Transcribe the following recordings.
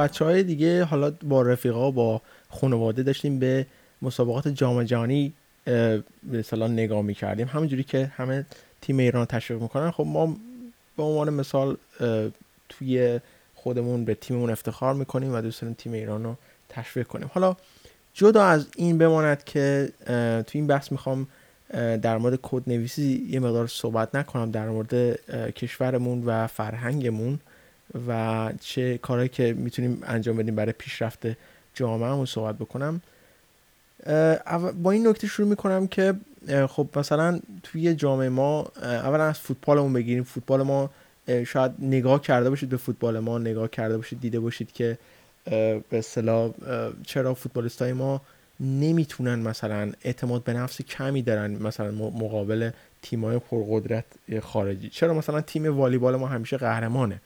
بچه های دیگه حالا با رفیقا با خانواده داشتیم به مسابقات جام جهانی به نگاه می‌کردیم. همونجوری که همه تیم ایران تشویق می‌کنن. خب ما به عنوان مثال توی خودمون به تیممون افتخار می‌کنیم و دوست داریم تیم ایران رو تشویق کنیم. حالا جدا از این بماند که تو این بحث می‌خوام در مورد کد نویسی یه مقدار صحبت نکنم. در مورد کشورمون و فرهنگمون. و چه کارهایی که می‌تونیم انجام بدیم برای پیشرفت جامعهمون صحبت بکنم. با این نکته شروع می‌کنم که خب مثلا توی جامعه ما اولا از فوتبالمون بگیریم. فوتبال ما شاید نگاه کرده باشید به فوتبال ما نگاه کرده باشید دیده باشید که به اصطلاح چرا فوتبالیست های ما نمی‌تونن مثلا اعتماد به نفس کمی دارن مثلا مقابل تیمای پرقدرت خارجی. چرا؟ مثلا تیم والیبال ما همیشه قهرمانه.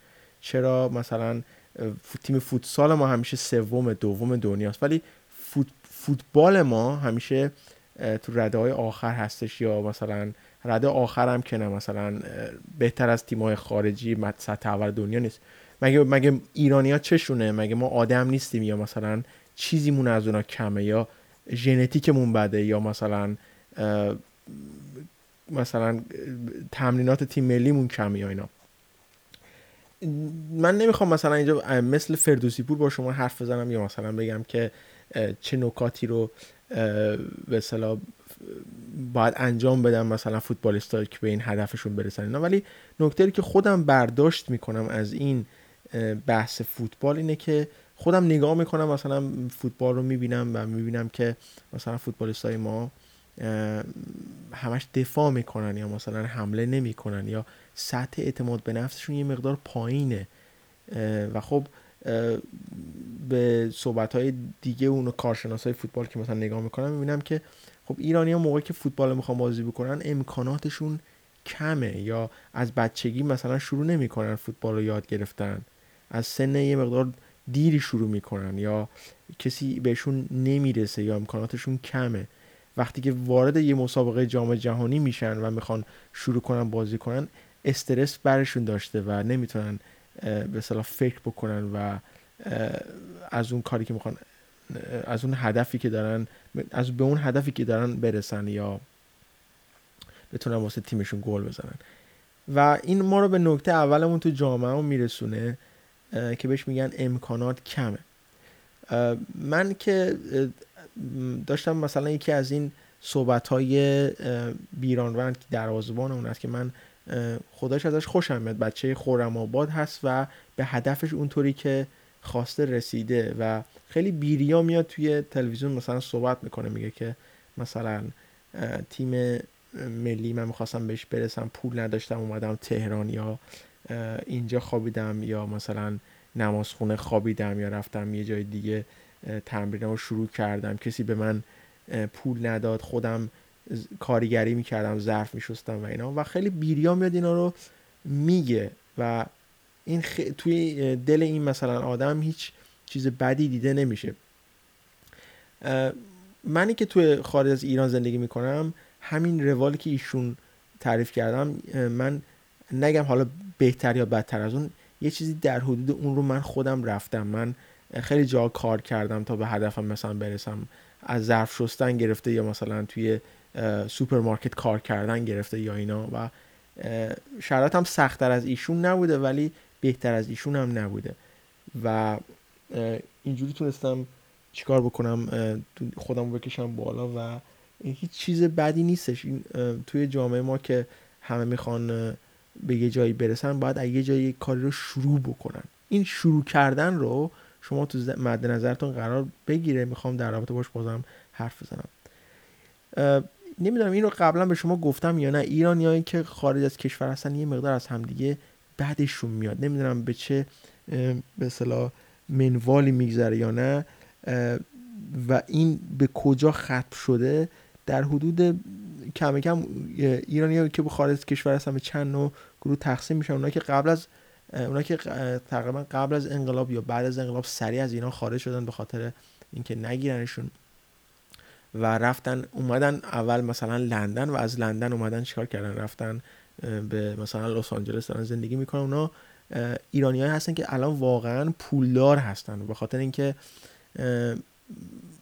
چرا مثلا تیم فوتسال ما همیشه سوم دوم دنیاست ولی فوتبال ما همیشه تو رده های آخر هستش یا مثلا رده آخر هم که نه مثلا بهتر از تیمای خارجی سطح اول دنیا نیست. مگه مگه ایرانیا چشونه؟ مگه ما آدم نیستیم یا مثلا چیزیمون از اونا کمه یا ژنتیکمون بده یا مثلا مثلا تمرینات تیم ملیمون کمه یا اینا؟ من نمی‌خوام مثلا اینجا مثل فردوسی پور با شما حرف بزنم یا مثلا بگم که چه نکاتی رو به صلاح باید انجام بدم مثلا فوتبالیست که به این هدفشون برسن. اینا ولی نکته که خودم برداشت می‌کنم از این بحث فوتبال اینه که خودم نگاه می‌کنم مثلا فوتبال رو می‌بینم و می‌بینم که مثلا فوتبالیست ما همش دفاع می‌کنن یا مثلا حمله نمی‌کنن یا سطح اعتماد به نفسشون یه مقدار پایینه. و خب به صحبت های دیگه اون کارشناس های فوتبال که مثلا نگاه می‌کنم می‌بینم که خب ایرانی ها موقعی که فوتبال می‌خوان بازی بکنن امکاناتشون کمه یا از بچگی مثلا شروع نمی‌کنن فوتبال رو یاد گرفتن. از سن یه مقدار دیری شروع می‌کنن یا کسی بهشون نمی‌رسه یا امکاناتشون کمه. وقتی که وارد یه مسابقه جام جهانی میشن و می‌خوان شروع کنن بازی کنن استرس برشون داشته و نمی‌تونن به صلاح فکر بکنن و از اون کاری که می‌خوان از اون هدفی که دارن از به اون هدفی که دارن برسن یا بتونن واسه تیمشون گل بزنن. و این ما رو به نکته اولمون تو جامعه میرسونه که بهش میگن امکانات کمه. من که داشتم مثلا یکی از این صحبت های بیرانوند که دروازبان اون است که من خداش ازش خوشم میاد بچه خورم آباد هست و به هدفش اونطوری که خواسته رسیده و خیلی بیریا میاد توی تلویزیون. مثلا صحبت می‌کنه میگه که مثلا تیم ملی من می‌خواستم بهش برسم پول نداشتم اومدم تهران یا اینجا خوابیدم یا مثلا نمازخونه خوابیدم یا رفتم یه جای دیگه تمرینم رو شروع کردم. کسی به من پول نداد خودم کارگری می‌کردم ظرف میشستم و اینا. و خیلی بیریا میاد اینا رو میگه. و این توی دل این مثلا آدم هیچ چیز بدی دیده نمیشه. منی که توی خارج از ایران زندگی می‌کنم همین روالی که ایشون تعریف کردم من نگم حالا بهتر یا بدتر از اون یه چیزی در حدود اون رو من خودم رفتم. من خیلی جا کار کردم تا به هدفم مثلا برسم. از ظرف شستن گرفته یا مثلا توی سوپرمارکت کار کردن گرفته یا اینا و شرایطم سختتر از ایشون نبوده ولی بهتر از ایشون هم نبوده. و اینجوری تونستم چیکار بکنم خودم بکشم بالا و هیچ چیز بدی نیستش. این توی جامعه ما که همه می‌خوان به یه جایی برسن باید یه جایی کاری رو شروع بکنن. این شروع کردن رو شما تو مد نظرتون قرار بگیره. می‌خوام در رابطه باش بازم حرف بزنم. نمی‌دونم این قبلا به شما گفتم یا نه. ایرانیایی که خارج از کشور هستن یه مقدار از همدیگه بعدشون میاد. نمی‌دونم به چه به صلاح منوالی میگذره یا نه. و این به کجا ختم شده؟ در حدود کم کم ایرانی که به خارج کشور هستن به چند نوع گروه تقسیم میشن. اونا که قبل از اونا که تقریبا قبل از انقلاب یا بعد از انقلاب سریع از اینا خارج شدن به خاطر اینکه نگیرنشون. و رفتن اومدن اول مثلا لندن و از لندن اومدن چیکار کردن؟ رفتن به مثلا لس آنجلس دارن زندگی می‌کنن. اونا ایرانی هستن که الان واقعا پولدار هستن. به خاطر اینکه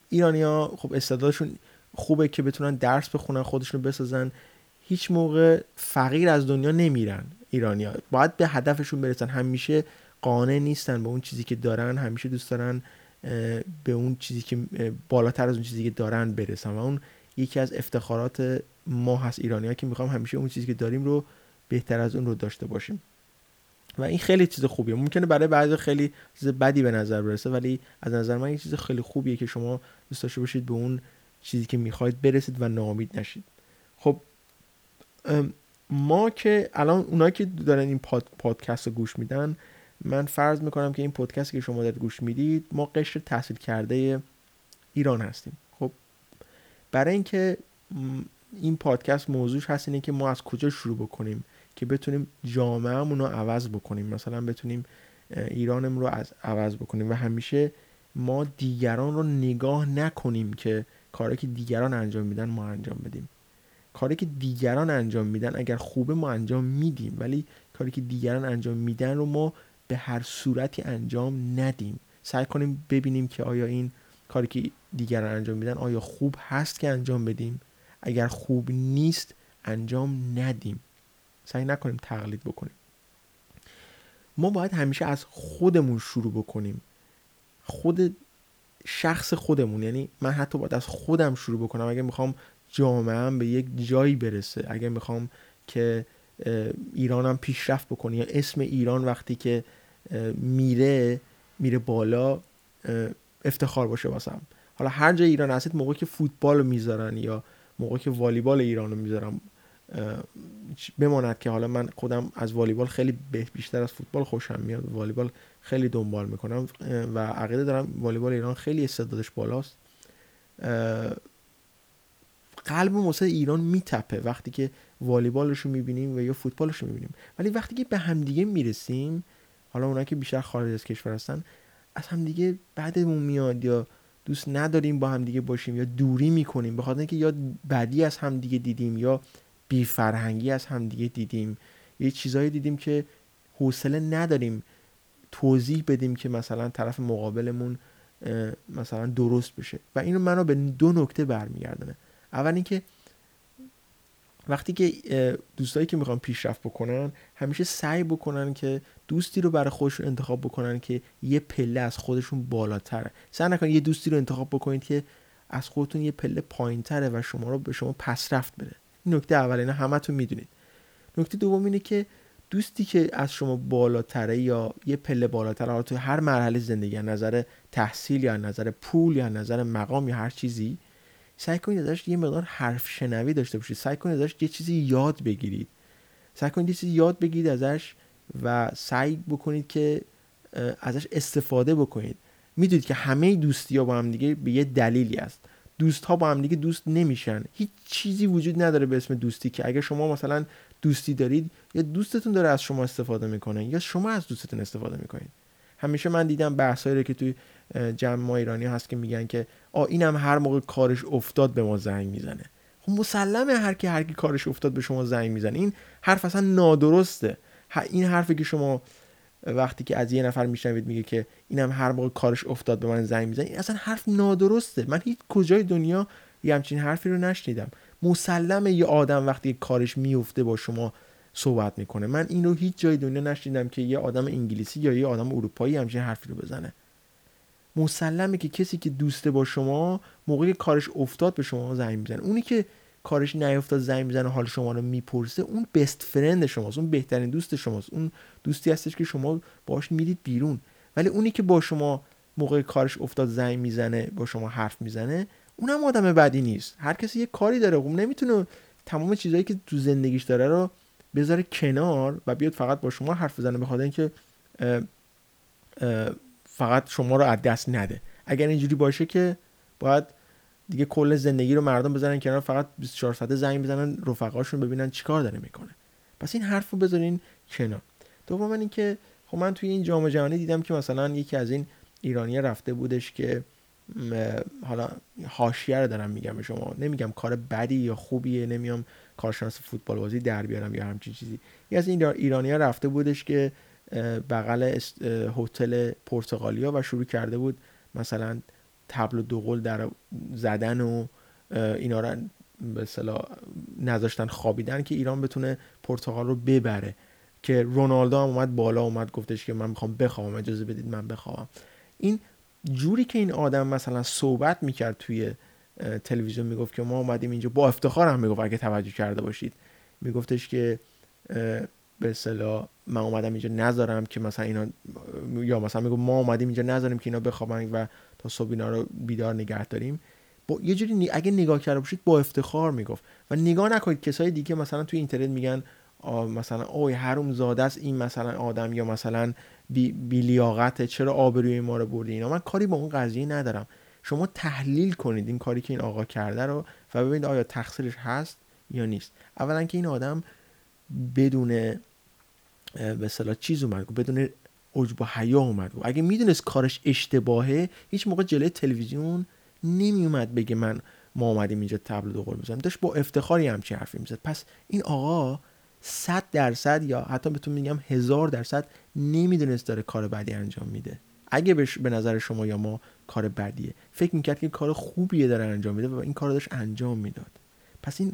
ایرانیا خب استعدادشون خوبه که بتونن درس بخونن خودشون بسازن. هیچ موقع فقیر از دنیا نمیرن ایرانیا باید به هدفشون برسن. همیشه قانع نیستن به اون چیزی که دارن همیشه دوست دارن به اون چیزی که بالاتر از اون چیزی که دارن برسن. و اون یکی از افتخارات ما هست ایرانی ها که می‌خوام همیشه اون چیزی که داریم رو بهتر از اون رو داشته باشیم. و این خیلی چیز خوبیه. ممکنه برای بعضی خیلی چیز بدی به نظر برسه ولی از نظر من این چیز خیلی خوبیه که شما دوست داشته باشید به اون چیزی که می‌خواید برسید و ناامید نشید. خب ما که الان اونایی که دارن این پاد، پادکست رو گوش میدن من فرض می‌کنم که این پادکست که شما دارید گوش می‌دید ما قشر تحصیل کرده ایران هستیم. خب برای اینکه این پادکست موضوعش هست اینه که ما از کجا شروع بکنیم که بتونیم جامعهمون رو عوض بکنیم. مثلا بتونیم ایرانم رو از عوض بکنیم و همیشه ما دیگران رو نگاه نکنیم که کاری که دیگران انجام میدن ما انجام بدیم. کاری که دیگران انجام میدن اگر خوبه ما انجام میدیم ولی کاری که دیگران انجام میدن رو ما به هر صورتی انجام ندیم. سعی کنیم ببینیم که آیا این کاری که دیگران انجام میدن آیا خوب هست که انجام بدیم. اگر خوب نیست انجام ندیم. سعی نکنیم تقلید بکنیم. ما باید همیشه از خودمون شروع بکنیم. خود شخص خودمون یعنی من حتی باید از خودم شروع بکنم. اگر می‌خوام جامعه به یک جایی برسه اگر می‌خوام که ایرانم پیشرفت بکنه یا اسم ایران وقتی که میره میره بالا افتخار باشه واسم. حالا هر جای ایران هستید موقعی که فوتبال رو می‌ذارن یا موقعی که والیبال ایران رو می‌ذارن بماند که حالا من خودم از والیبال خیلی بیشتر از فوتبال خوشم میاد. والیبال خیلی دنبال می‌کنم و عقیده دارم والیبال ایران خیلی استعدادش بالاست. قلب واسه ایران میتپه وقتی که والیبالش رو می‌بینیم و یا فوتبالش رو می‌بینیم. ولی وقتی که به همدیگه می‌رسیم حالا اونایی که بیشتر خارج از کشور هستن از همدیگه بعدمون میاد یا دوست نداریم با همدیگه باشیم یا دوری می‌کنیم. به خاطر اینکه یا بدی از همدیگه دیدیم یا بی فرهنگی از همدیگه دیدیم. یه چیزایی دیدیم که حوصله نداریم توضیح بدیم که مثلا طرف مقابلمون مثلا درست بشه. و اینو منو به دو نکته برمیگردونه. اول اینکه وقتی که دوستایی که می‌خوان پیشرفت بکنن همیشه سعی بکنن که دوستی رو برای خودشون انتخاب بکنن که یه پله از خودشون بالاتره. سعی نکنید یه دوستی رو انتخاب بکنید که از خودتون یه پله پایینتره و شما رو به شما پس رفت بده نکته اول اینا همتون می‌دونید. نکته دوم اینه که دوستی که از شما بالاتره یا یه پله بالاتره حالا توی هر مرحله زندگی نظر تحصیل یا نظر پول یا نظر مقام یا هر چیزی سعی کنید ازش یه مقدار حرف شنوی داشته باشید. سعی کنید ازش یه چیزی یاد بگیرید. سعی کنید یه چیزی یاد بگیرید ازش و سعی بکنید که ازش استفاده بکنید. می‌دونید که همه دوستی ها با هم دیگه به یه دلیلی است دوست ها با هم دیگه دوست نمیشن. هیچ چیزی وجود نداره به اسم دوستی که اگر شما مثلا دوستی دارید یا دوستتون داره از شما استفاده می‌کنه یا شما از دوستتون استفاده می‌کنید. همیشه من دیدم بحثایی رو که توی جمع ما ایرانی هست که میگن که آ اینم هر موقع کارش افتاد به ما زنگ می‌زنه. خب مسلمه هر کی هر کی کارش افتاد به شما زنگ می‌زنه. این حرف اصلا نادرسته. این حرفی که شما وقتی که از یه نفر میشنوید میگه که اینم هر موقع کارش افتاد به من زنگ می‌زنه این اصلا حرف نادرسته. من هیچ کجای دنیا یه همچین حرفی رو نشنیدم. مسلمه یه آدم وقتی کارش میفته با شما صحبت می‌کنه. من این رو هیچ جای دنیا نشنیدم که یه آدم انگلیسی یا یه آدم اروپایی همچین حرفی رو بزنه. مسلمه که کسی که دوسته با شما موقعی کارش افتاد به شما زنگ می‌زنه. اونی که کارش نیفتاد زنگ می‌زنه حال شما رو می‌پرسه اون بست فرند شماست اون بهترین دوست شماست. اون دوستی هستش که شما باش میرید بیرون. ولی اونی که با شما موقع کارش افتاد زنگ می‌زنه با شما حرف می‌زنه اونم آدم بدی نیست. هر کسی یه کاری داره. اون نمی‌تونه تمام چیزهایی که تو زندگیش داره رو بذاره کنار و بیاد فقط با شما حرف بزنه به خاطر اینکه فقط شما رو از دست نده. اگر اینجوری باشه که باید دیگه کل زندگی رو مردم بزنن کنار فقط 24 ساعته زنگ بزنن رفقاشون ببینن چیکار داره می‌کنه. پس این حرف رو بذارین کنار. دوم اینکه خب من توی این جام جهانی دیدم که مثلا یکی از این ایرانی رفته بودش که حالا حاشیه رو دارم میگم به شما. نمیگم کار بدی یا خوبیه نمیام کارشناس فوتبال بازی در بیارم یا همچین چیزی. یکی از این ایرانی ها رفته بودش که بغل هتل پرتغالیا و شروع کرده بود مثلا تبل و دوقل در زدن و اینا رو به نذاشتن خوابیدن که ایران بتونه پرتغال رو ببره. که رونالدو هم اومد بالا اومد گفتش که من می‌خوام بخوابم اجازه بدید من بخوابم. این جوری که این آدم مثلا صحبت می‌کرد توی تلویزیون می‌گفت که ما اومدیم اینجا با افتخار هم می‌گفت اگه توجه کرده باشید. میگفتش که به اصطلاح من اومدم اینجا نذارم که مثلا اینا یا مثلا میگم ما اومدیم اینجا نذاریم که اینا بخوابن و تا صبح اینا رو بیدار نگه داریم. با یه جوری اگه نگاه کرده باشید با افتخار می‌گفت. و نگاه نکنید کسای دیگه مثلا توی اینترنت میگن مثلا اوی حروم زاده است این مثلا آدم یا مثلا بی, لیاقته چرا آبروی ما رو بردی اینا؟ من کاری با اون قضیه ندارم. شما تحلیل کنید این کاری که این آقا کرده رو و ببینید آیا تقصیرش هست یا نیست. اولا که این آدم بدون به اصطلاح چیز اومد بدون عجب و حیا اومد. اگه می‌دونست کارش اشتباهه هیچ موقع جلوی تلویزیون نمیومد بگه من ما اومدیم اینجا تبل دو قول می‌زنم داشت با افتخاری همچی حرفی می‌زد. پس این آقا صد درصد یا حتی بهتون میگم هزار درصد نمی‌دونست داره کار بدی انجام میده. اگه به نظر شما یا ما کار بدیه. فکر می‌کرد که کار خوبیه داره انجام میده و این کار داشت انجام می‌داد. پس این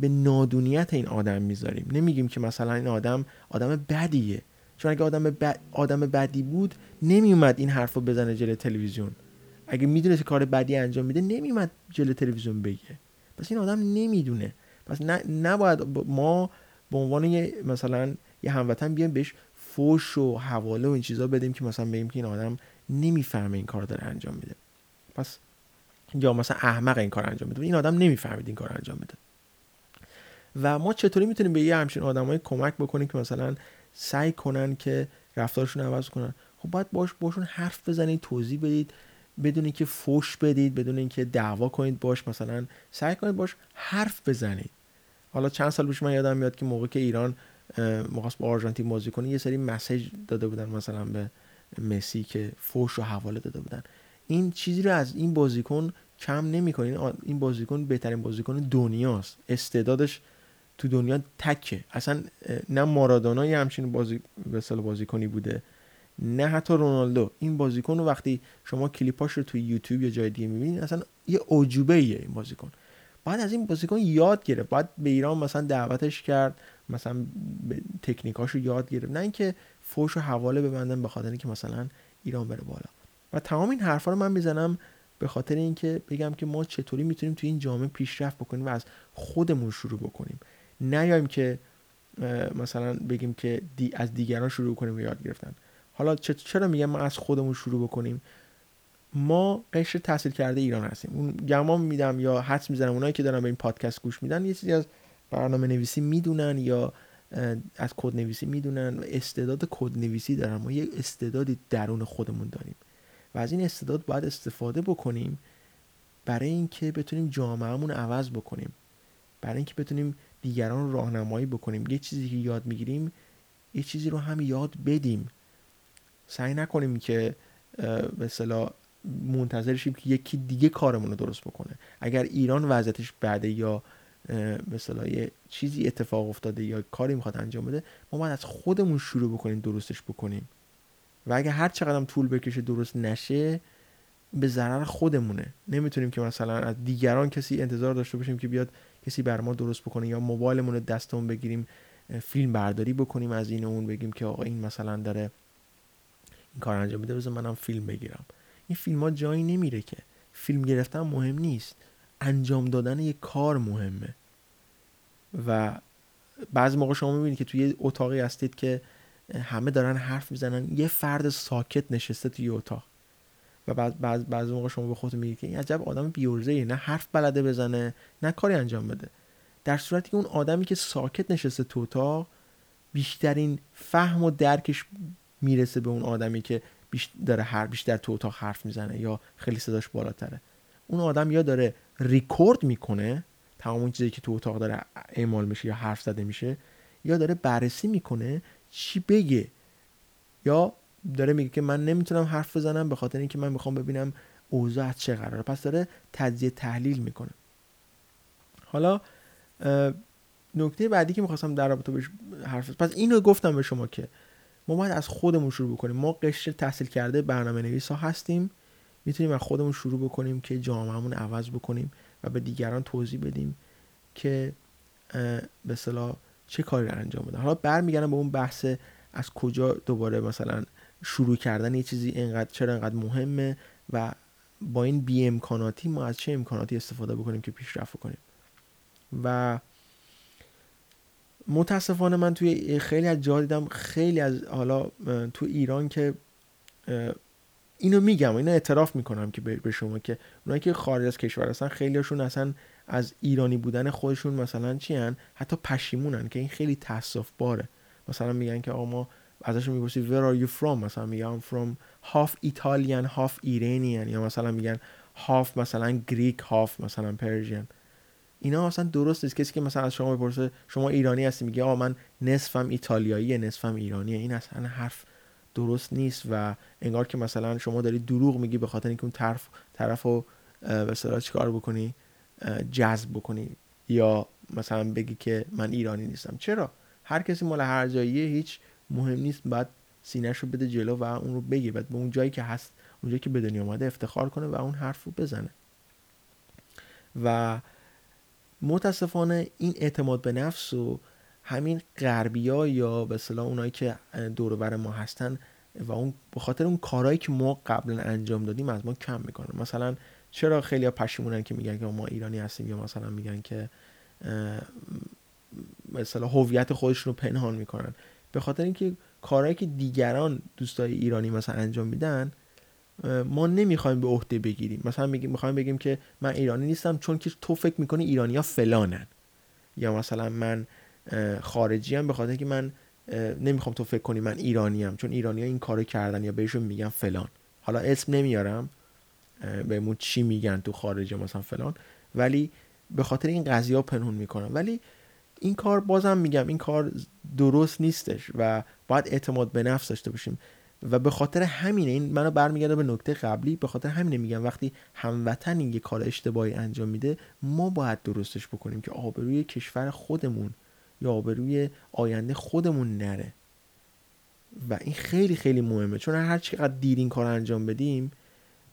به نادونیت این آدم می‌ذاریم. نمیگیم که مثلا این آدم آدم بدیه. چون اگه آدم, آدم بدی بود نمیومد این حرف رو بزنه جلوی تلویزیون. اگه می‌دونست کار بدی انجام میده نمیومد جلوی تلویزیون بگه. پس این آدم نمی‌دونه. پس نباید ما به عنوان مثلا یه هموطن بیایم بهش فوش و حواله و این چیزا بدیم که مثلا بگیم که این آدم نمی‌فهمه این کار داره انجام میده. پس یا مثلا احمق این کار انجام میده این آدم نمی‌فهمید این کار انجام میده و ما چطوری می‌تونیم به یه همچین آدمای کمک بکنیم که مثلا سعی کنن که رفتارشون عوض کنن؟ خب باید باش باشون حرف بزنید توضیح بدید. بدون اینکه فوش بدید بدون اینکه دعوا کنید باش مثلا سعی کنید باش حرف بزنید. حالا چند سال پیش من یادم میاد که موقع که ایران مخواست با آرژانتین بازی کنه یه سری مسیج داده بودن مثلا به مسی که فوش و حواله داده بودن. این چیزی رو از این بازیکن کم نمی‌کنه. این بازیکن بهترین بازیکن دنیاست. استعدادش تو دنیا تکه. اصلا نه مارادونا یه همچین بازی به بازیکنی بوده نه حتی رونالدو. این بازیکن رو وقتی شما کلیپاش رو توی یوتیوب یا جای دیگه می‌بینید اصلا یه عجوبه ایه این بازیکن. بعد از این بازیکن یاد گرفت. بعد به ایران مثلا دعوتش کرد مثلا تکنیکاشو یاد گرفت. نه اینکه فوش و حواله ببندن به خاطر اینکه مثلا ایران بره بالا. و تمام این حرفا رو من می‌زنم به خاطر اینکه بگم که ما چطوری می‌تونیم توی این جامعه پیشرفت بکنیم و از خودمون شروع بکنیم. نیایم که مثلا بگیم که دی از دیگران شروع کنیم و یاد گرفتن. حالا چرا میگم ما از خودمون شروع بکنیم؟ ما قشر تحصیل کرده ایران هستیم. اون گمان میدم یا حدس می‌زنم اونایی که دارن به این پادکست گوش میدن یه چیزی از برنامه نویسی می‌دونن یا از کد نویسی می‌دونن. استعداد کد نویسی دارن. ما یه استعدادی درون خودمون داریم. و از این استعداد باید استفاده بکنیم برای اینکه بتونیم جامعهمون عوض بکنیم. برای اینکه بتونیم دیگران راهنمایی بکنیم. یه چیزی که یاد می‌گیریم یه چیزی رو هم یاد بدیم. سعی نکنیم که به منتظر شیم که یکی دیگه کارمون رو درست بکنه. اگر ایران وضعیتش بعده یا اصطلاح یه چیزی اتفاق افتاده یا کاری می‌خواد انجام بده ما باید از خودمون شروع بکنیم درستش بکنیم. و اگر هر چقدر طول بکشه درست نشه به ضرر خودمونه. نمی‌تونیم که مثلا از دیگران کسی انتظار داشته باشیم که بیاد کسی بر ما درست بکنه یا موبایلمون رو دستمون بگیریم فیلم برداری بکنیم از این اون بگیم که آقا این مثلا داره این کار انجام میده بذار منم فیلم بگیرم. این فیلم ها جایی نمیره که. فیلم گرفتن مهم نیست. انجام دادن یک کار مهمه. و بعضی موقع شما می‌بینید که توی اتاقی هستید که همه دارن حرف می‌زنن. یه فرد ساکت نشسته توی اتاق. و بعض بعض بعض موقع شما به خودتون میگید که این عجب آدم بیورزه نه حرف بلده بزنه نه کاری انجام بده. در صورتی که اون آدمی که ساکت نشسته تو اتاق بیشترین فهم و درکش می‌رسه به اون آدمی که داره هر بیشتر تو اتاق حرف می‌زنه یا خیلی صداش بالاتره. اون آدم یا داره ریکورد می‌کنه تمام اون چیزی که تو اتاق داره اعمال میشه یا حرف زده میشه یا داره بررسی می‌کنه چی بگه. یا داره میگه که من نمی‌تونم حرف بزنم به خاطر اینکه من می‌خوام ببینم اوضاع چه قراره. پس داره تجزیه تحلیل می‌کنه. حالا نکته بعدی که می‌خواستم در رابطه بهش حرف پس اینو گفتم به شما که ما باید از خودمون شروع بکنیم. ما قشر تحصیل کرده برنامه نویس ها هستیم. می‌تونیم از خودمون شروع بکنیم که جامعهمون عوض بکنیم و به دیگران توضیح بدیم که به صلاح چه کاری رو انجام بدن. حالا برمیگردم به اون بحث از کجا دوباره مثلا شروع کردن. یه چیزی اینقدر چرا اینقدر مهمه و با این بی امکاناتی ما از چه امکاناتی استفاده بکنیم که پیشرفت کنیم و متاسفانه من توی خیلی از جا دیدم خیلی از حالا تو ایران که اینو میگم اینو اعتراف می‌کنم که به شما که اونایی که خارج از کشور هستن خیلیشون اصلا از ایرانی بودن خودشون مثلا چی هن؟ حتی پشیمونن که این خیلی تاسف باره مثلا میگن که آقا ما ازشون می‌پرسی where are you from? مثلا میگن from half Italian half Iranian. یا مثلا میگن half مثلا گریک half مثلا پرژین اینا اصلا درست نیست. کسی که مثلا از شما بپرسه شما ایرانی هستی؟ میگه آقا من نصفم ایتالیایی نصفم ایرانیه. این اصلا حرف درست نیست و انگار که مثلا شما داری دروغ میگی به خاطر اینکه اون طرف طرف رو به اصطلاح چیکار بکنی؟ جذب بکنی. یا مثلا بگی که من ایرانی نیستم. چرا؟ هر کسی مال هر جاییه هیچ مهم نیست. بعد سینهش بده جلو و اون رو بگی. بعد به اون جایی که هست اونجایی که به دنیا اومده افتخار کنه و اون حرف رو بزنه. و متاسفانه این اعتماد به نفس و همین غربیا یا به اصطلاح اونایی که دور ما هستن و اون به خاطر اون کارهایی که ما قبلا انجام دادیم از ما کم می‌کنن. مثلا چرا خیلی پشیمونن که میگن که ما ایرانی هستیم یا مثلا میگن که مثلا هویت خودشون رو پنهان می‌کنن. به خاطر اینکه کارهایی که دیگران دوستای ایرانی مثلا انجام میدن ما نمی‌خوایم به عهده بگیریم. مثلا میگیم می‌خوایم بگیم که من ایرانی نیستم چون که تو فکر می‌کنی ایرانیا فلانن. یا مثلا من خارجی هم به خاطر که من نمی‌خوام تو فکر کنی من ایرانی هم چون ایرانی ها این کارو کردن یا بهشون میگن فلان. حالا اسم نمیارم بهمون چی میگن تو خارج مثلا فلان. ولی به خاطر این قضیه ها پنهون می‌کنن ولی این کار بازم میگم این کار درست نیستش و باید اعتماد به نفس داشته باشیم. و به خاطر همینه این منو برمیگرده به نکته قبلی به خاطر همینه میگم وقتی هموطن یه کار اشتباهی انجام میده ما باید درستش بکنیم که آبروی کشور خودمون یا آبروی آینده خودمون نره. و این خیلی خیلی مهمه چون هر چقدر دیر این کار انجام بدیم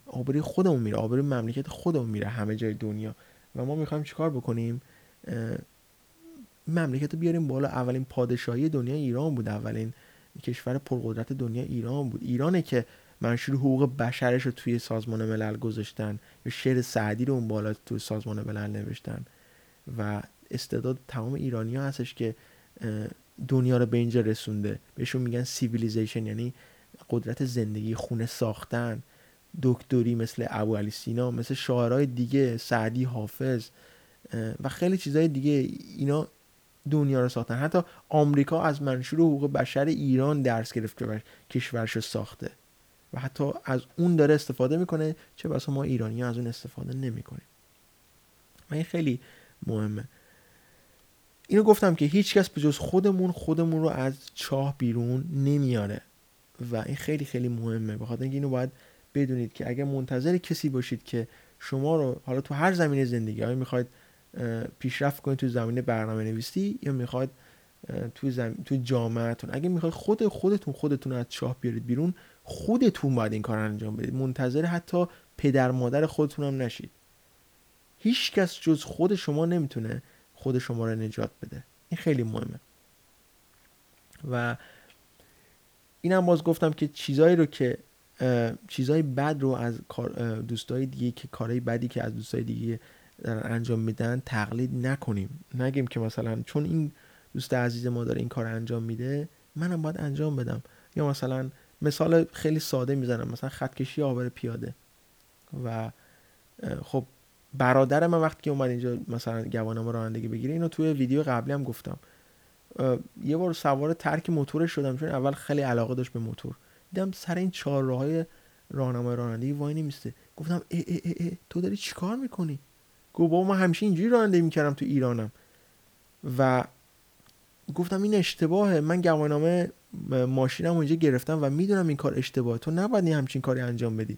آبروی خودمون میره آبروی مملکت خودمون میره همه جای دنیا. و ما می‌خوایم چیکار بکنیم؟ مملکت رو بیاریم بالا. اولین پادشاهی دنیا ایران بود اولین کشور پرقدرت دنیا ایران بود. ایرانه که منشور حقوق بشرش رو توی سازمان ملل گذاشتن یا شعر سعدی رو اون بالا توی سازمان ملل نوشتن. و استعداد تمام ایرانی ها هستش که دنیا رو به اینجا رسونده. بهشون میگن civilization یعنی قدرت زندگی خونه ساختن. دکتری مثل ابو علی سینا مثل شاعرای دیگه سعدی حافظ و خیلی چیزهای دیگه. اینا دنیا رو ساختن. حتی آمریکا از منشور حقوق بشر ایران درس گرفت که کشورش رو ساخته. و حتی از اون داره استفاده می‌کنه چه بسا ما ایرانی از اون استفاده نمی‌کنیم. و این خیلی مهمه. اینو گفتم که هیچکس به جز خودمون خودمون رو از چاه بیرون نمیاره. و این خیلی خیلی مهمه. بخاطر اینکه اینو باید بدونید که اگر منتظر کسی باشید که شما رو حالا تو هر زمینه زندگی های می‌خواید پیشرفت کنید تو زمینه برنامه نویسی یا می‌خواید تو زم... تو جامعهتون. اگه می‌خواید خود خودتون خودتون از چاه بیارید بیرون خودتون باید این کار انجام بدید. منتظر حتی پدر مادر خودتون هم نشید. هیچ کس جز خود شما نمی‌تونه خود شما رو نجات بده. این خیلی مهمه. و اینم باز گفتم که چیزایی رو که چیزای بد رو از دوستای دیگه که کارهای بدی که از دوستای دیگه دارن انجام میدن تقلید نکنیم. نگیم که مثلا چون این دوست عزیز ما داره این کار انجام میده منم باید انجام بدم. یا مثلا مثال خیلی ساده می‌زنم مثلا خطکشی آبر پیاده. و خب برادر من وقتی که اومد اینجا مثلا گواهینامه رانندگی بگیره اینو توی ویدیو قبلی هم گفتم. یه بار سوار ترک موتورش شدم چون اول خیلی علاقه داشت به موتور. دیدم سر این چهار های راهنمای رانندگی وای نمیسته. گفتم ای ای ای, ای تو داری چیکار می‌کنی؟ گفت بابا من همیشه اینجوری رانندگی می‌کردم تو ایرانم. و گفتم این اشتباهه. من گواهینامه ماشینم اونجا گرفتم و می‌دونم این کار اشتباهه. تو نباید این همچین کاری انجام بدی.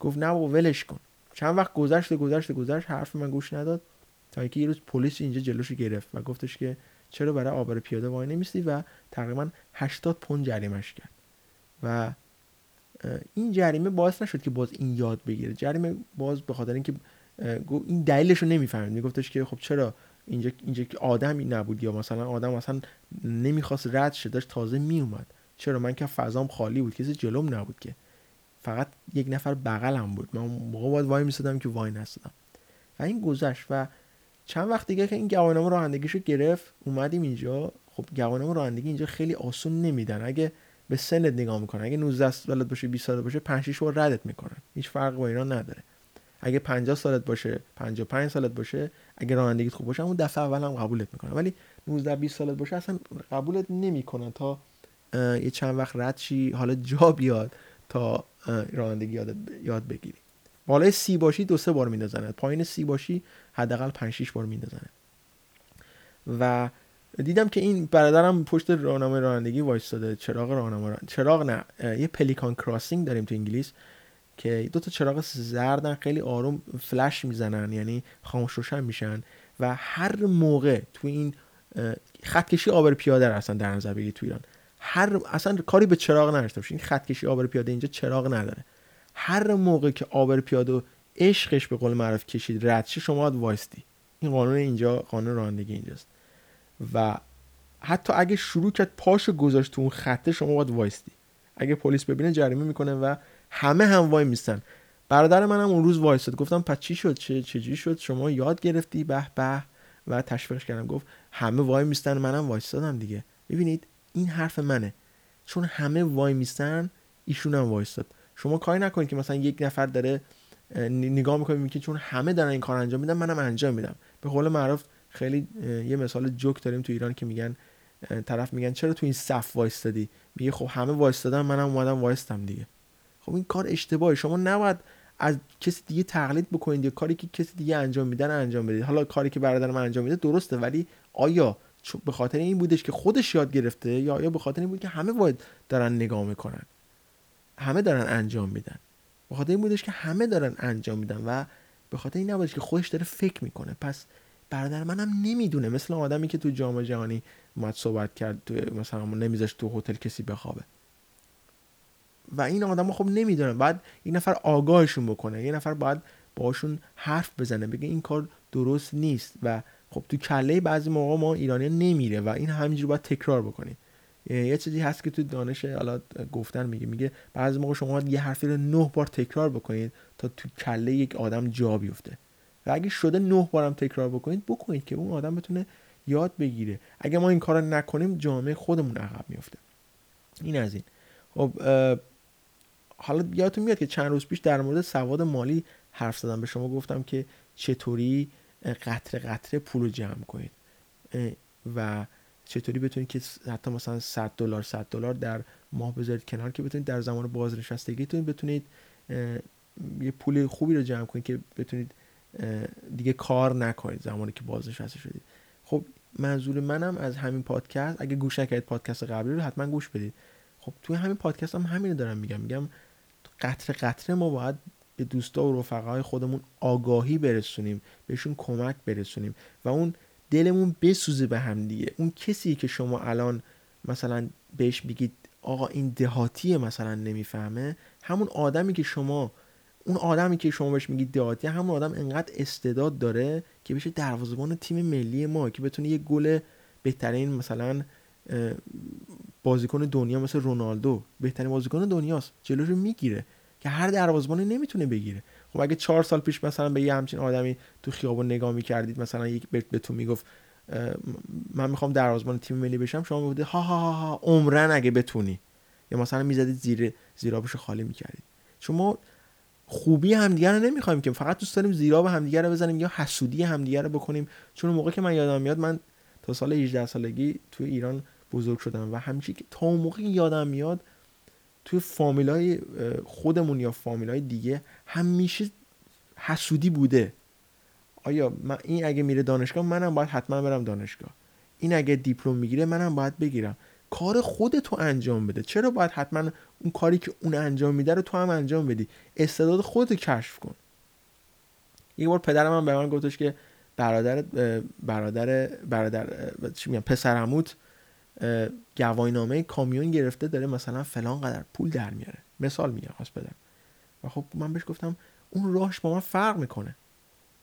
گفت نه بابا ولش کن. چند وقت گذشت گذشت گذشت حرف من گوش نداد تا اینکه یه روز پلیس اینجا جلوش گرفت و گفتش که چرا برای آبر پیاده وای نمیستی؟ و تقریبا 80 پوند جریمش کرد. و این جریمه باعث نشد که باز این یاد بگیره. جریمه باز به خاطر اینکه این دلیلش رو نمی‌فهمید. میگفتش که خب چرا اینجا اینجا که آدمی نبود یا مثلا آدم مثلا نمی‌خواست رد شه داشت تازه میومد چرا؟ من که فضام خالی بود کسی جلوم نبود که. فقط یک نفر بغلم بود. من موقع باید وای میسادم که وای نستدم و این گذشت و چند وقت دیگه که این گواهینامه رانندگیشو گرفت اومدیم اینجا. خب گواهینامه رانندگی اینجا خیلی آسون نمیدن. اگه به سنت نگاه می‌کنن اگه 19 سالت باشه 20 سالت باشه 5 6 بار ردت می‌کنن. هیچ فرق با اینا نداره. اگه 50 سالت باشه 55 سالت باشه اگه رانندگیت خوب باشه اون دفعه اول هم قبولت می‌کنن ولی 19 20 سالت باشه اصلا قبولت نمی‌کنن تا یه چند وقت رد شی حالا جا بیاد تا رانندگی یاد یاد بگیری. بالای سی باشی دو سه بار میندازنت. پایین سی باشی حداقل 5 6 بار میندازنت. و دیدم که این برادرم پشت راهنمای رانندگی وایستاده چراغ راهنما چراغ نه یه پلیکان کراسینگ داریم تو انگلیس. که دو تا چراغ زردن خیلی آروم فلش می‌زنن یعنی خاموش روشن میشن و هر موقع تو این خطکشی آبر پیاده هستن در نظر بگیرید تو ایران. هر اصلا کاری به چراغ نداشته باشین خطکشی آبر پیاده اینجا چراغ نداره. هر موقع که آبر پیاده عشقش به قول معروف کشید رد شما باید وایستی. این قانون اینجا قانون رانندگی اینجاست. و حتی اگه شروع کرد پاشو گذاشت تو اون خطه شما باید وایستی. اگه پلیس ببینه جریمه می‌کنه و همه هم وای میستن. برادر منم اون روز وایستاد. گفتم پس چی شد؟ چه چجوری شد؟ شما یاد گرفتی؟ به به و تشویقش کردم. گفت همه وای میستن منم وایستادم دیگه. ببینید این حرف منه. چون همه وای میستن ایشون هم وایستاد. شما کاری نکنید که مثلا یک نفر داره نگاه می‌کنه که چون همه دارن این کار انجام میدن منم انجام میدم. به قول معروف خیلی یه مثال جوک داریم تو ایران که میگن طرف میگن چرا تو این صف وایستادی؟ میگه خب همه وایستادن منم اومدم وایستم دیگه. خب این کار اشتباهه. شما نباید از کسی دیگه تقلید بکنید یا کاری که کسی دیگه انجام میدن انجام بدید. حالا کاری که برادر من انجام میده درسته ولی آیا به خاطر این بودش که خودش یاد گرفته یا آیا به خاطر این بود که همه باید دارن نگاه می‌کنن؟ همه دارن انجام میدن. به خاطر این بودش که همه دارن انجام میدن و به خاطر این نبودش که خودش داره فکر می‌کنه. پس برادر منم نمی‌دونه. مثل آدمی که تو جام جهانی اومد صحبت کرد تو مثلا نمیذاش تو هتل کسی بخوابه. و این آدم خب نمی‌دونن. بعد این نفر آگاهشون بکنه. یه نفر باید باشون حرف بزنه بگه این کار درست نیست و خب تو کله بعضی موقع ما ایرانی نمیره و این همینجوری باید تکرار بکنیم یه چیزی هست که تو دانش حالا گفتن میگه میگه بعضی موقع شما یه حرفی رو نه بار تکرار بکنید تا تو کله یک آدم جا بیفته. و اگه شده نه بارم تکرار بکنید بکنید که اون آدم بتونه یاد بگیره. اگه ما این کار نکنیم جامعه خودمون عقب میفته این از این. خب حالا یادتون میاد که چند روز پیش در مورد سواد مالی حرف زدم. به شما گفتم که چطوری قطره قطره پول رو جمع کنید. و چطوری بتونید که حتی مثلا 100 دلار 100 دلار در ماه بذارید کنار که بتونید در زمان بازنشستگیتون بتونید یه پول خوبی رو جمع کنید که بتونید دیگه کار نکنید زمانی که بازنشسته شدید. خب منظور منم از همین پادکست اگه گوش نکردید پادکست قبلی رو حتما گوش بدید. خب توی همین پادکست هم همین دارم میگم. میگم قطره قطره ما باید به دوستا و رفقای خودمون آگاهی برسونیم بهشون کمک برسونیم و اون دلمون بسوزه به هم دیگه. اون کسی که شما الان مثلا بهش بگید آقا این دهاتی مثلا نمی‌فهمه همون آدمی که شما اون آدمی که شما بهش میگید دهاتی همون آدم انقدر استعداد داره که بشه دروازه‌بان تیم ملی ما که بتونه یه گل بهترین مثلا بازیکن دنیا مثل رونالدو بهترین بازیکن دنیاست. جلوش می‌گیره که هر دروازه‌بانی نمی‌تونه بگیره. خب اگه چهار سال پیش مثلا به یه همچین آدمی تو خیابون نگاه می‌کردید مثلا یک به تو می‌گفت من می‌خوام دروازه‌بان تیم ملی بشم شما می‌گفتید ها ها ها ها عمرن اگه بتونی. یا مثلا می‌زدید زیر زیرابش خالی می‌کردید. شما خوبی همدیگه رو نمی‌خوایم که فقط دوست داریم زیراب همدیگه رو بزنیم یا حسودی همدیگه رو بکنیم. چون موقع که من یادم میاد من تا سال 18 سالگی تو ایران بزرگ شدم و همیشه که تا اون موقع یادم میاد توی فامیلای خودمون یا فامیلای دیگه همیشه حسودی بوده. آیا من این اگه میره دانشگاه منم باید حتما برم دانشگاه. این اگه دیپلم می‌گیره منم باید بگیرم. کار خودتو انجام بده. چرا باید حتما اون کاری که اون انجام میده رو تو هم انجام بدی؟ استعداد خودتو کشف کن. یه بار پدرم هم به من گفتش که برادر برادر برادر چی میگم پسرعموت گواهینامه کامیون گرفته داره مثلا فلان قدر پول در میاره. مثال میگم خواست بدم. و خب من بهش گفتم اون راهش با من فرق می‌کنه.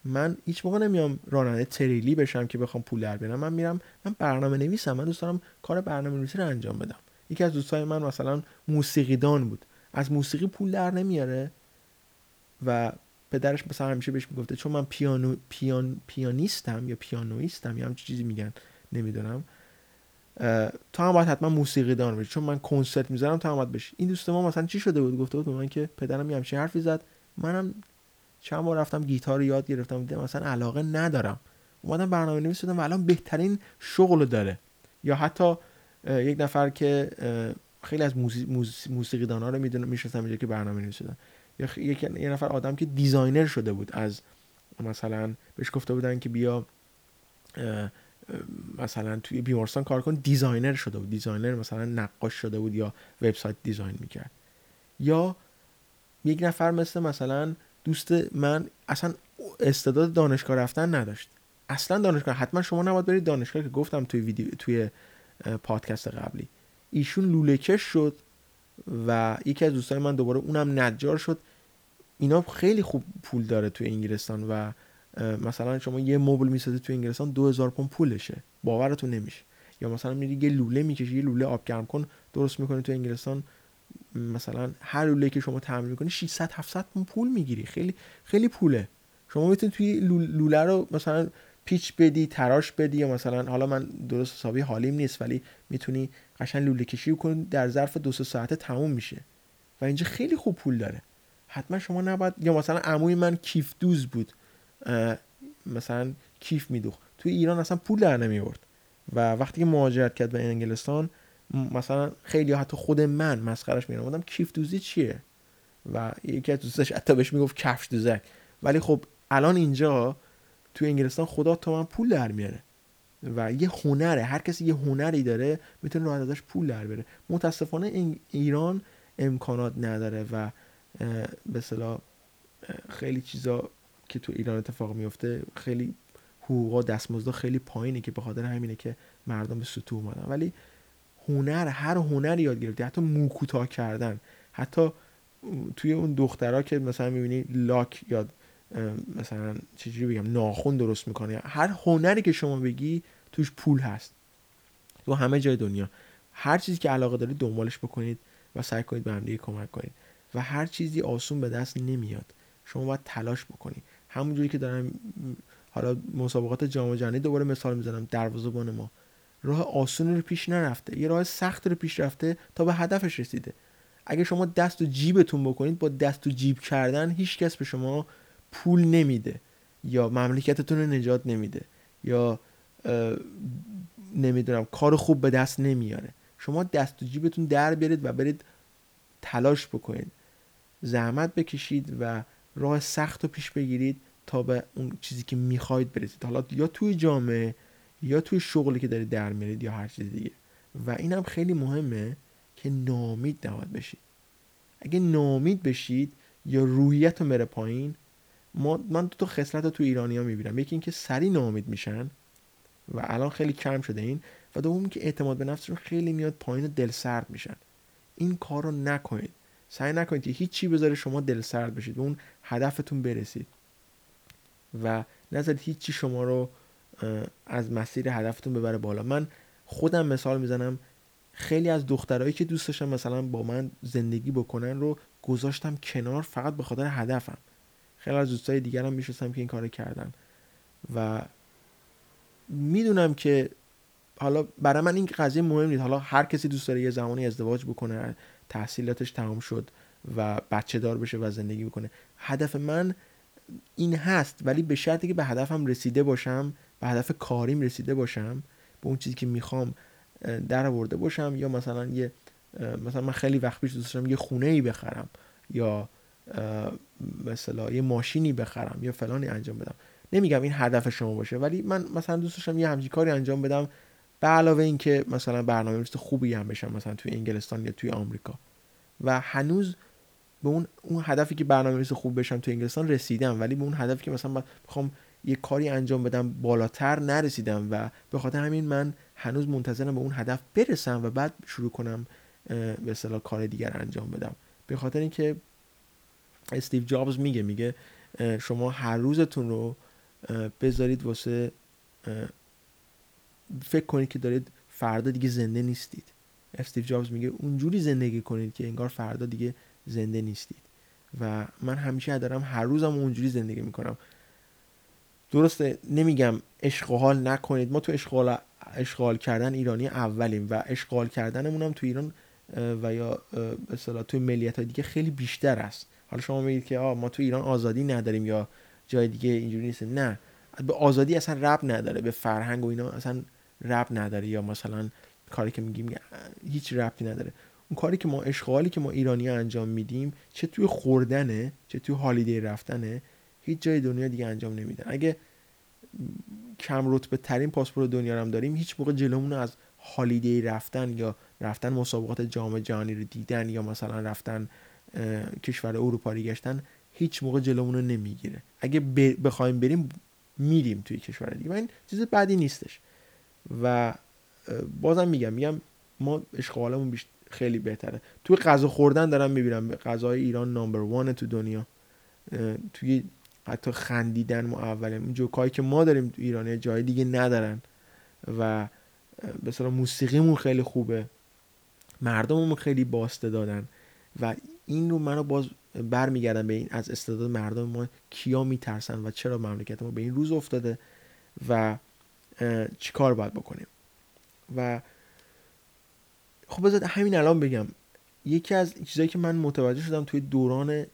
من هیچ موقع نمیام راننده تریلی بشم که بخوام پول در بیارم. من میرم من برنامه نویسم من دوست دارم کار برنامه نویسی رو انجام بدم. یکی از دوستای من مثلا موسیقیدان بود. از موسیقی پول در نمیاره و پدرش مثلا همیشه بهش می‌گفته چون من پیانو پیان پیانیستم یا پیانویستم یا همچین چیزی میگن نمی‌دونم. تو هم باید حتما موسیقی دان بشی. چون من کنسرت می‌ذارم تو هم بشی. این دوست ما مثلا چی شده بود؟ گفته بود من که پدرم یه همچین حرفی زد. منم چند بار رفتم گیتار یاد گرفتم. دیدم مثلا علاقه ندارم. اومدم برنامه نویس شدم. و الان بهترین شغل داره. یا حتی یک نفر که خیلی از موسیقی دانا رو می‌دونم می‌شناسم اینجا که برنامه نویس شدن یا یه نفر آدم که designer شده بود از مثلا بهش گفته بودن که بیا مثلا توی بیمارستان کار کن designer شده بود. designer مثلا نقاش شده بود یا وبسایت design می‌کرد. یا یک نفر مثل مثلا دوست من اصلا استعداد دانشگاه رفتن نداشت. اصلا دانشگاه حتما شما نباید برید دانشگاه که گفتم توی ویدیو توی پادکست قبلی. ایشون لوله کش شد و یکی از دوستان من دوباره اونم نجار شد. اینا خیلی خوب پول داره توی انگلستان و مثلا شما یه مبل می‌سازی توی انگلستان 2000 پوند پولشه. باورتون نمیشه. یا مثلا میری یه لوله می‌کشی یه لوله آب گرم کن درست می‌کنی توی انگلستان مثلا هر لوله که شما تعمیر می‌کنی 600 700 پوند پول می‌گیری. خیلی خیلی پوله. شما می‌تونید توی لوله رو مثلا پیچ بدی تراش بدی یا مثلا حالا من درست حسابی حالیم نیست ولی می‌تونی قشنگ لوله کشی کنی در ظرف دو سه ساعته تموم میشه. و اینجا خیلی خوب پول داره. حتما شما نباید یا مثلا عموی من کیف دوز بود. مثلا کیف میدوخت. توی ایران اصلا پول در نمیورد و وقتی که مهاجرت کرد به انگلستان مثلا خیلی حتی خود من مسخرش میرم بودم کیف دوزی چیه؟ و یکی از دوستش حتی بهش می‌گفت کفش دوزک. ولی خب الان اینجا توی انگلستان خدا تو من پول در میاره. و یه هنره هر کسی یه هنری داره می‌تونه راحت ازش پول در بره. متاسفانه ایران امکانات نداره و به خیلی چیزا که تو ایران اتفاق میفته خیلی حقوقا دستمزد خیلی پایینه که به خاطر همینه که مردم به سطوح اومدن. ولی هنر هر هنری یاد گرفتی حتی موکوتا کردن حتی توی اون دخترها که مثلا می‌بینی لاک یاد مثلا چجوری بگم ناخون درست می‌کنه. هر هنری که شما بگی توش پول هست. تو همه جای دنیا. هر چیزی که علاقه دارید دنبالش بکنید و سعی کنید به هم کمک کنید. و هر چیزی آسون به دست نمیاد. شما باید تلاش بکنید همونجوری که دارم حالا مسابقات جام جهانی دوباره مثال می‌زنم دروازه‌بان ما. راه آسون رو پیش نرفته. یه راه سخت رو پیش رفته تا به هدفش رسیده. اگه شما دست و جیبتون بکنید با دست و جیب کردن هیچ کس به شما پول نمیده. یا مملکتتون رو نجات نمیده. یا نمی‌دونم کار خوب به دست نمیاره. شما دست و جیبتون در بیارید و برید تلاش بکنید. زحمت بکشید و راه سخت رو پیش بگیرید تا به اون چیزی که می‌خواید برسید. حالا یا توی جامعه یا توی شغلی که دارید در میارید یا هر چیز دیگه. و این هم خیلی مهمه که نامید نباید بشید. اگه نامید بشید یا روحیت رو بره پایین ما من دو تا خصلت رو تو ها می‌بینم. یکی اینکه سری نامید میشن و الان خیلی کم شده این. و دوم که اعتماد به نفسشون خیلی میاد پایین دل سرد میشن. این کار رو نکنید. سعی نکنید که هیچی بذاره شما دل سرد بشید به اون هدفتون برسید. و نذارید هیچی شما رو از مسیر هدفتون ببره بالا. من خودم مثال می‌زنم خیلی از دخترهایی که دوست داشتم مثلا با من زندگی بکنن رو گذاشتم کنار فقط به خاطر هدفم. خیلی از دوستای دیگرم میشستم که این کار کردن. و می‌دونم که حالا برای من این قضیه مهم نیست. حالا هر کسی دوست داره یه زمانی ازدواج بکنه تحصیلاتش تمام شد و بچه دار بشه و زندگی بکنه. هدف من این هست ولی به شرطی که به هدفم رسیده باشم به هدف کاریم رسیده باشم به اون چیزی که می‌خوام در آورده باشم یا مثلا یه مثلا من خیلی وقت پیش دوست داشتم یه خونه ای بخرم یا مثلا یه ماشینی بخرم یا فلانی انجام بدم. نمیگم این هدف شما باشه ولی من مثلا دوست داشتم یه همچین کاری انجام بدم به علاوه اینکه مثلا برنامه نویس خوبی هم بشم مثلا توی انگلستان یا توی آمریکا. و هنوز به اون اون هدفی که برنامه خوب بشم توی انگلستان رسیدم ولی به اون هدفی که مثلا بخوام یه کاری انجام بدم بالاتر نرسیدم و به خاطر همین من هنوز منتظرم به اون هدف برسم و بعد شروع کنم به اصطلاح کار دیگر انجام بدم. به خاطر اینکه استیو جابز میگه میگه شما هر روزتون رو بذارید واسه فکر کنید که دارید فردا دیگه زنده نیستید. استیو جابز میگه اونجوری زندگی کنید که انگار فردا دیگه زنده نیستید. و من همیشه دارم هر روزم اونجوری زندگی می‌کنم. درسته نمیگم اشغال نکنید. ما تو اشغال اشغال کردن ایرانی اولیم و اشغال کردنمون هم تو ایران و یا به تو ملیت دیگه خیلی بیشتر است. حالا شما میگید که آه ما تو ایران آزادی نداریم یا جای دیگه اینجوری نیست نه. به آزادی اصلا رب نداره. به فرهنگ و اینا اصلا رب نداره یا مثلا کاری که میگیم هیچ ربطی نداره. اون کاری که ما اشغالی که ما ایرانی انجام میدیم چه توی خوردنه چه توی هالیدی رفتنه هیچ جای دنیا دیگه انجام نمیدن اگه کم رتبه ترین پاسپورت دنیا هم داریم هیچ موقع جلومون از هالیدی رفتن یا رفتن مسابقات جام جهانی رو دیدن یا مثلا رفتن کشور اروپایی گشتن هیچ موقع جلومون رو نمی‌گیره. اگه بخوایم بریم میریم توی کشور دیگه. این چیز بدی نیستش. و بازم میگم میگم ما اشغالمون خیلی بهتره. توی غذا خوردن دارم می‌بینم غذای ایران نامبر وان تو دنیا. توی حتی خندیدن ما اوله. اون جوکایی که ما داریم تو ایران جای دیگه ندارن. و به موسیقیمون خیلی خوبه. مردممون خیلی باسته دادن. و این رو منو باز برمیگردم به این از استعداد مردم ما کیا میترسن و چرا مملکت ما به این روز افتاده. و چیکار باید بکنیم. و خب بذار همین الان بگم. یکی از چیزایی که من متوجه شدم توی دوران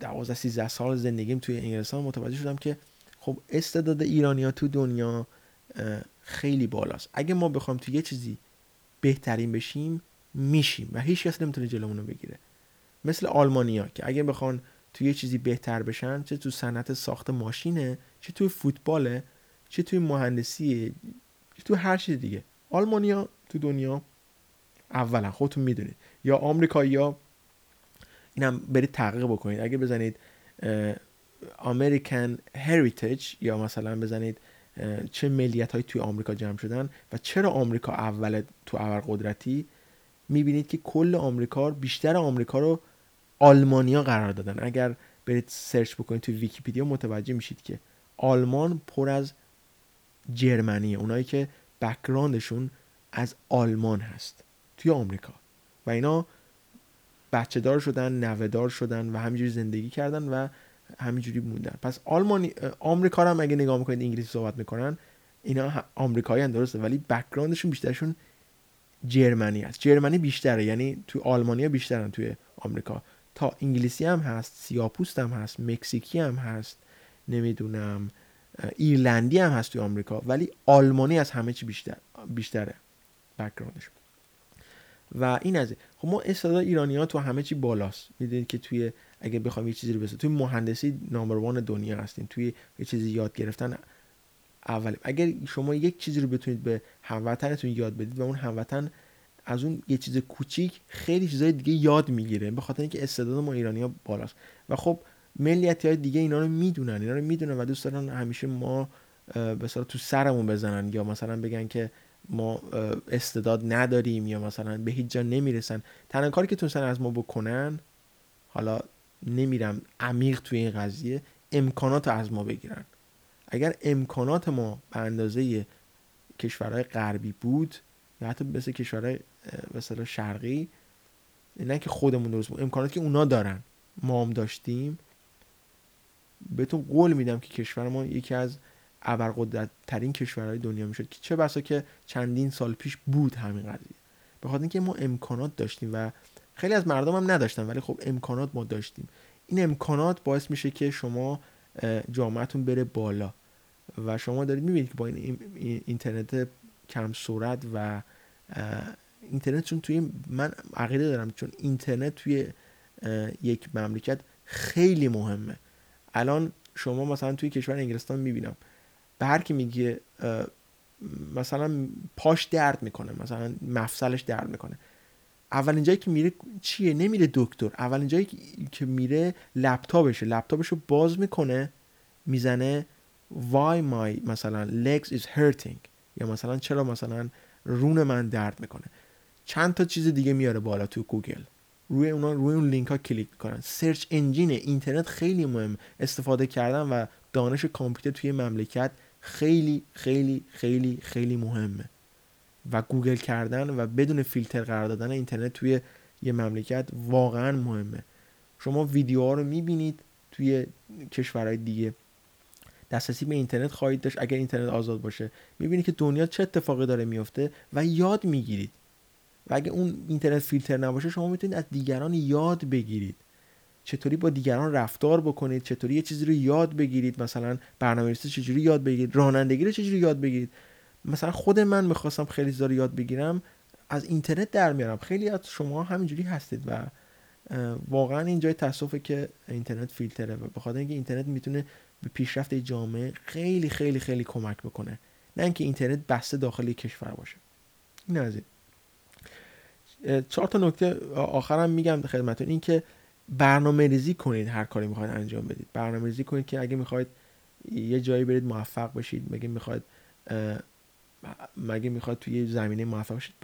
دوازده سیزده سال زندگیم توی انگلستان متوجه شدم که خب استعداد ایرانیا تو دنیا خیلی بالاست. اگه ما بخوایم توی یه چیزی بهترین بشیم میشیم و هیچ کس نمی‌تونه جلومون رو بگیره. مثل آلمانیا که اگه بخوان توی یه چیزی بهتر بشن چه تو صنعت ساخت ماشینه چه توی فوتباله چه توی مهندسی چه توی هر چیز دیگه. آلمانیا تو دنیا اولا خودتون می‌دونید. یا آمریکایی‌ها اینم برید تحقیق بکنید. اگه بزنید American heritage یا مثلا بزنید چه ملیت هایی توی آمریکا جمع شدن و چرا آمریکا اول تو اول قدرتی می‌بینید که کل آمریکا بیشتر آمریکا رو آلمانیا قرار دادن. اگر برید search بکنید توی ویکیپیدیا متوجه میشید که آلمان پر از German یه اونایی که background شون از آلمان هست توی آمریکا. و اینا بچه دار شدن نوه دار شدن و همینجوری زندگی کردن و همینجوری موندن. پس آلمانی آمریکا هم اگه نگاه می‌کنید انگلیسی صحبت می‌کنن اینا آمریکایی درسته ولی background شون بیشترشون German ی است German ی بیشتره یعنی توی آلمانیا بیشترن توی آمریکا. حتی انگلیسی هم هست سیاهپوست هم هست مکزیکی هم هست نمی‌دونم ایرلندی هم هست توی آمریکا ولی آلمانی از همه چی بیشتر بیشتره background شون و این از خب ما استعداد ایرانی ها تو همه چی بالاست. می‌دونید که توی اگه بخوایم یه چیزی رو بسازیم توی مهندسی number one دنیا هستیم. توی یه چیزی یاد گرفتن اول اگر شما یک چیزی رو بتونید به هموطنتون یاد بدید و اون هموطن از اون یه چیز کوچیک خیلی چیزای دیگه یاد می‌گیره به خاطر اینکه استعداد ما ایرانی ها بالاست. و خب ملیتی های دیگه اینا رو می‌دونن اینا رو می‌دونن و دوست دارن همیشه ما به تو سرمون بزنن یا مثلا بگن که ما استعداد نداریم یا مثلا به هیچ جا نمی‌رسن. تنها کاری که تونستن از ما بکنن حالا نمیرم عمیق توی این قضیه امکانات از ما بگیرن. اگر امکانات ما به اندازه کشورهای غربی بود یا حتی مثل کشورهای مثلا شرقی نه که خودمون درست بود امکاناتی که اونا دارن ما هم داشتیم بهتون قول میدم که کشور ما یکی از ابرقدرت ترین کشورهای دنیا می‌شد. که چه بسا که چندین سال پیش بود همین قضیه. به خاطر اینکه ما امکانات داشتیم و خیلی از مردم هم نداشتن ولی خب امکانات ما داشتیم. این امکانات باعث میشه که شما جامعتون بره بالا. و شما دارید می‌بینید که با این اینترنت کم سرعت و اینترنت چون توی من عقیده دارم چون اینترنت توی یک مملکت خیلی مهمه. الان شما مثلا توی کشور انگلستان می‌بینم به هر کی میگه مثلا پاش درد می‌کنه مثلا مفصلش درد می‌کنه. اولین جایی که میره چیه؟ نمیره دکتر. اولین جایی که میره لپتاپشه. لپتاپش رو باز می‌کنه می‌زنه why my مثلا legs is hurting. یا مثلا چرا مثلا رون من درد می‌کنه. چند تا چیز دیگه میاره بالا تو گوگل. روی اونا روی اون لینک ها کلیک می‌کنن. search engine اینترنت خیلی مهم استفاده کردن و دانش کامپیوتر توی مملکت خیلی خیلی خیلی خیلی مهمه. و گوگل کردن و بدون فیلتر قرار دادن اینترنت توی یه مملکت واقعا مهمه. شما ویدیوها رو می‌بینید توی کشورهای دیگه. دسترسی به اینترنت خواهید داشت. اگر اینترنت آزاد باشه می‌بینید که دنیا چه اتفاقی داره میفته و یاد می‌گیرید. و اگه اون اینترنت فیلتر نباشه شما می‌تونید از دیگران یاد بگیرید. چطوری با دیگران رفتار بکنید؟ چطوری یه چیزی رو یاد بگیرید؟ مثلا برنامه‌نویسی چجوری یاد بگیرید؟ رانندگی رو چجوری یاد بگیرید؟ مثلا خود من می‌خواستم خیلی چیزا یاد بگیرم از اینترنت در میارم. خیلی از شما همینجوری هستید و واقعا این جای تاسفه که اینترنت فیلتره و بخاطر اینکه اینترنت می‌تونه به پیشرفت جامعه خیلی خیلی خیلی کمک بکنه. نه اینکه اینترنت بسته داخل کشور باشه. این از چهار تا نکته آخرم میگم خدمتتون این که برنامه ریزی کنید هر کاری می‌خواید انجام بدید. برنامه ریزی کنید که اگه می‌خواید یه جایی برید موفق بشید مگه می‌خواید مگه می‌خواد توی زمینه موفق بشید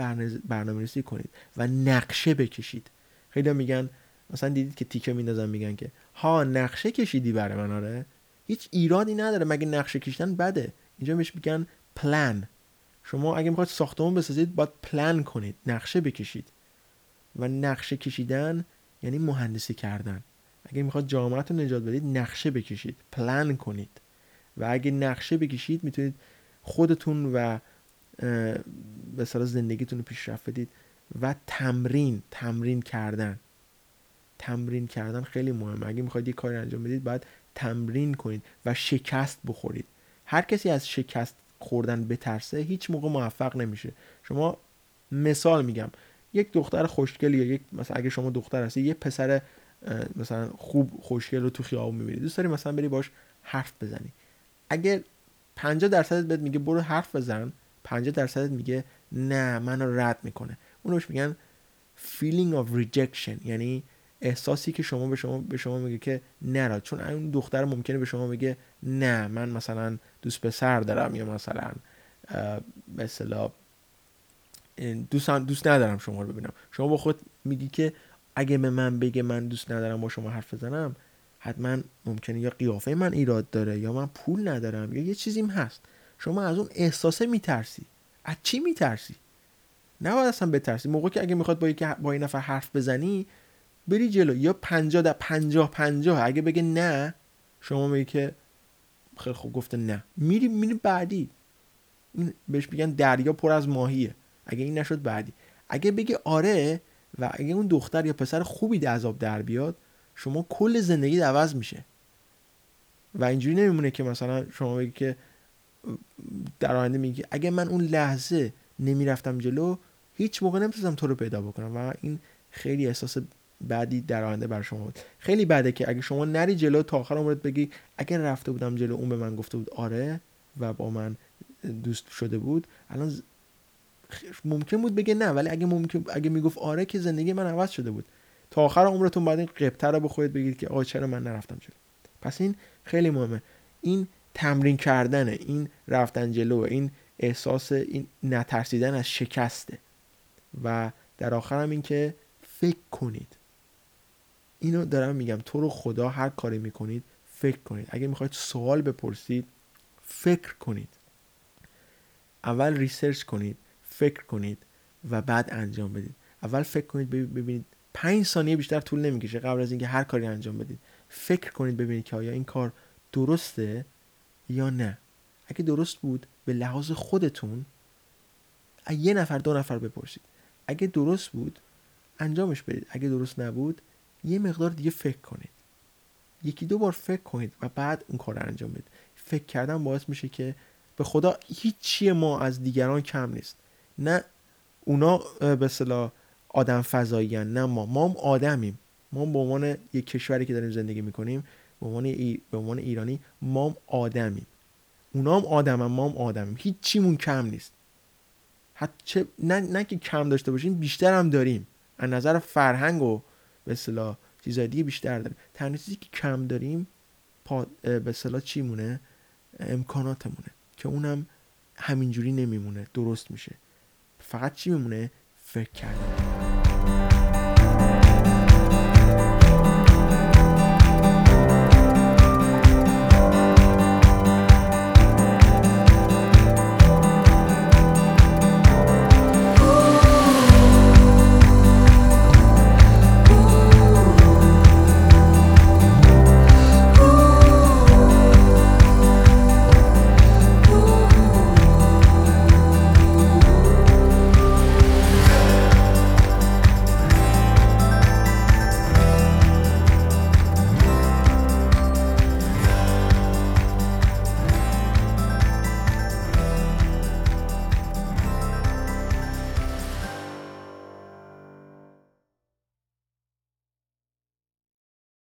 برنامه ریزی کنید و نقشه بکشید. خیلی میگن مثلا دیدید که تیکه میندازن میگن که ها نقشه کشیدی برای من آره؟ هیچ ایرادی نداره مگه نقشه کشیدن بده؟ اینجا بهش میگن پلان شما اگه می‌خواید ساختمون بسازید باید پلان کنید نقشه بکشید. و نقشه کشیدن یعنی مهندسی کردن. اگه می‌خواد جامعتون نجات بدید نقشه بکشید پلان کنید. و اگه نقشه بکشید می‌تونید خودتون و به زندگیتون رو پیشرفت بدید. و تمرین تمرین کردن. تمرین کردن خیلی مهمه. اگه می‌خواید یه کاری انجام بدید باید تمرین کنید و شکست بخورید. هر کسی از شکست خوردن بترسه هیچ موقع موفق نمیشه. شما مثال میگم یک دختر خوشگل یا یک مثلا اگه شما دختر هستی یه پسر مثلا خوب خوشگل رو تو خیابون می‌بینی دوست داری مثلا بری باش حرف بزنی. اگه 50 درصدت بهت میگه برو حرف بزن 50 درصدت میگه نه منو رد می‌کنه. اونوش میگن feeling of rejection یعنی احساسی که شما به شما به شما میگه که نرا چون اون دختر ممکنه به شما بگه نه من مثلا دوست پسر دارم یا مثلا مثلا دوست دوست ندارم شما رو ببینم. شما با خود میگی که اگه به من بگه من دوست ندارم با شما حرف بزنم حتما ممکنه یا قیافه من ایراد داره یا من پول ندارم یا یه چیزیم هست. شما از اون احساسه میترسی. از چی میترسی؟ نباید اصلا بترسی. موقع که اگه می‌خواد با, با این نفر حرف بزنی بری جلو. یا پنجاه در پنجاه پنجاه. اگه بگه نه شما میگی که خیلی خوب گفته نه. میری میری بعدی. این بهش میگن دریا پر از ماهیه. اگه این نشد بعدی. اگه بگه آره و اگه اون دختر یا پسر خوبی عذاب در بیاد شما کل زندگی عوض میشه. و اینجوری نمیمونه که مثلا شما بگی که در آینده میگی اگه من اون لحظه نمی‌رفتم جلو هیچ موقع نمی‌تونستم تو رو پیدا بکنم. و این خیلی احساس بعدی در آینده بر شما بود. خیلی بده که اگه شما نری جلو تا آخر عمرت بگی اگه رفته بودم جلو اون به من گفته بود آره و با من دوست شده بود الان ممکن بود بگه نه ولی اگه ممکن اگه می‌گفت آره که زندگی من عوض شده بود. تا آخر عمرتون بعد این قبطه رو بخورید بگید که آقا چرا من نرفتم جلو. پس این خیلی مهمه. این تمرین کردنه این رفتن جلو این احساس این نترسیدن از شکسته. و در آخر هم این که فکر کنید. اینو دارم میگم. تو رو خدا هر کاری می‌کنید فکر کنید. اگه می‌خواید سوال بپرسید فکر کنید. اول ریسرچ کنید فکر کنید و بعد انجام بدید. اول فکر کنید ببینید. پنج ثانیه بیشتر طول نمی‌کشه قبل از اینکه هر کاری انجام بدید. فکر کنید ببینید که آیا این کار درسته یا نه. اگه درست بود به لحاظ خودتون یه نفر دو نفر بپرسید. اگه درست بود انجامش بدید. اگه درست نبود یه مقدار دیگه فکر کنید. یکی دو بار فکر کنید و بعد اون کار رو انجام بدید. فکر کردن باعث میشه که به خدا هیچی ما از دیگران کم نیست. نه اونا به صلاح آدم فضایی نه ما. ما هم آدمیم. ما به عنوان یک کشوری که داریم زندگی می‌کنیم به عنوان, ای... به عنوان ایرانی ما هم آدمیم. اونا هم آدم ما هم آدمیم. هیچیمون کم نیست. حتی نه, نه که کم داشته باشیم بیشتر هم داریم. از نظر فرهنگ و به اصطلاح چیزای دیگه بیشتر داریم. تنها چیزی که کم داریم به صلاح چی مونه امکاناتمونه که اونم همینجوری نمیمونه درست میشه. فقط چی میمونه؟ فکر کردن.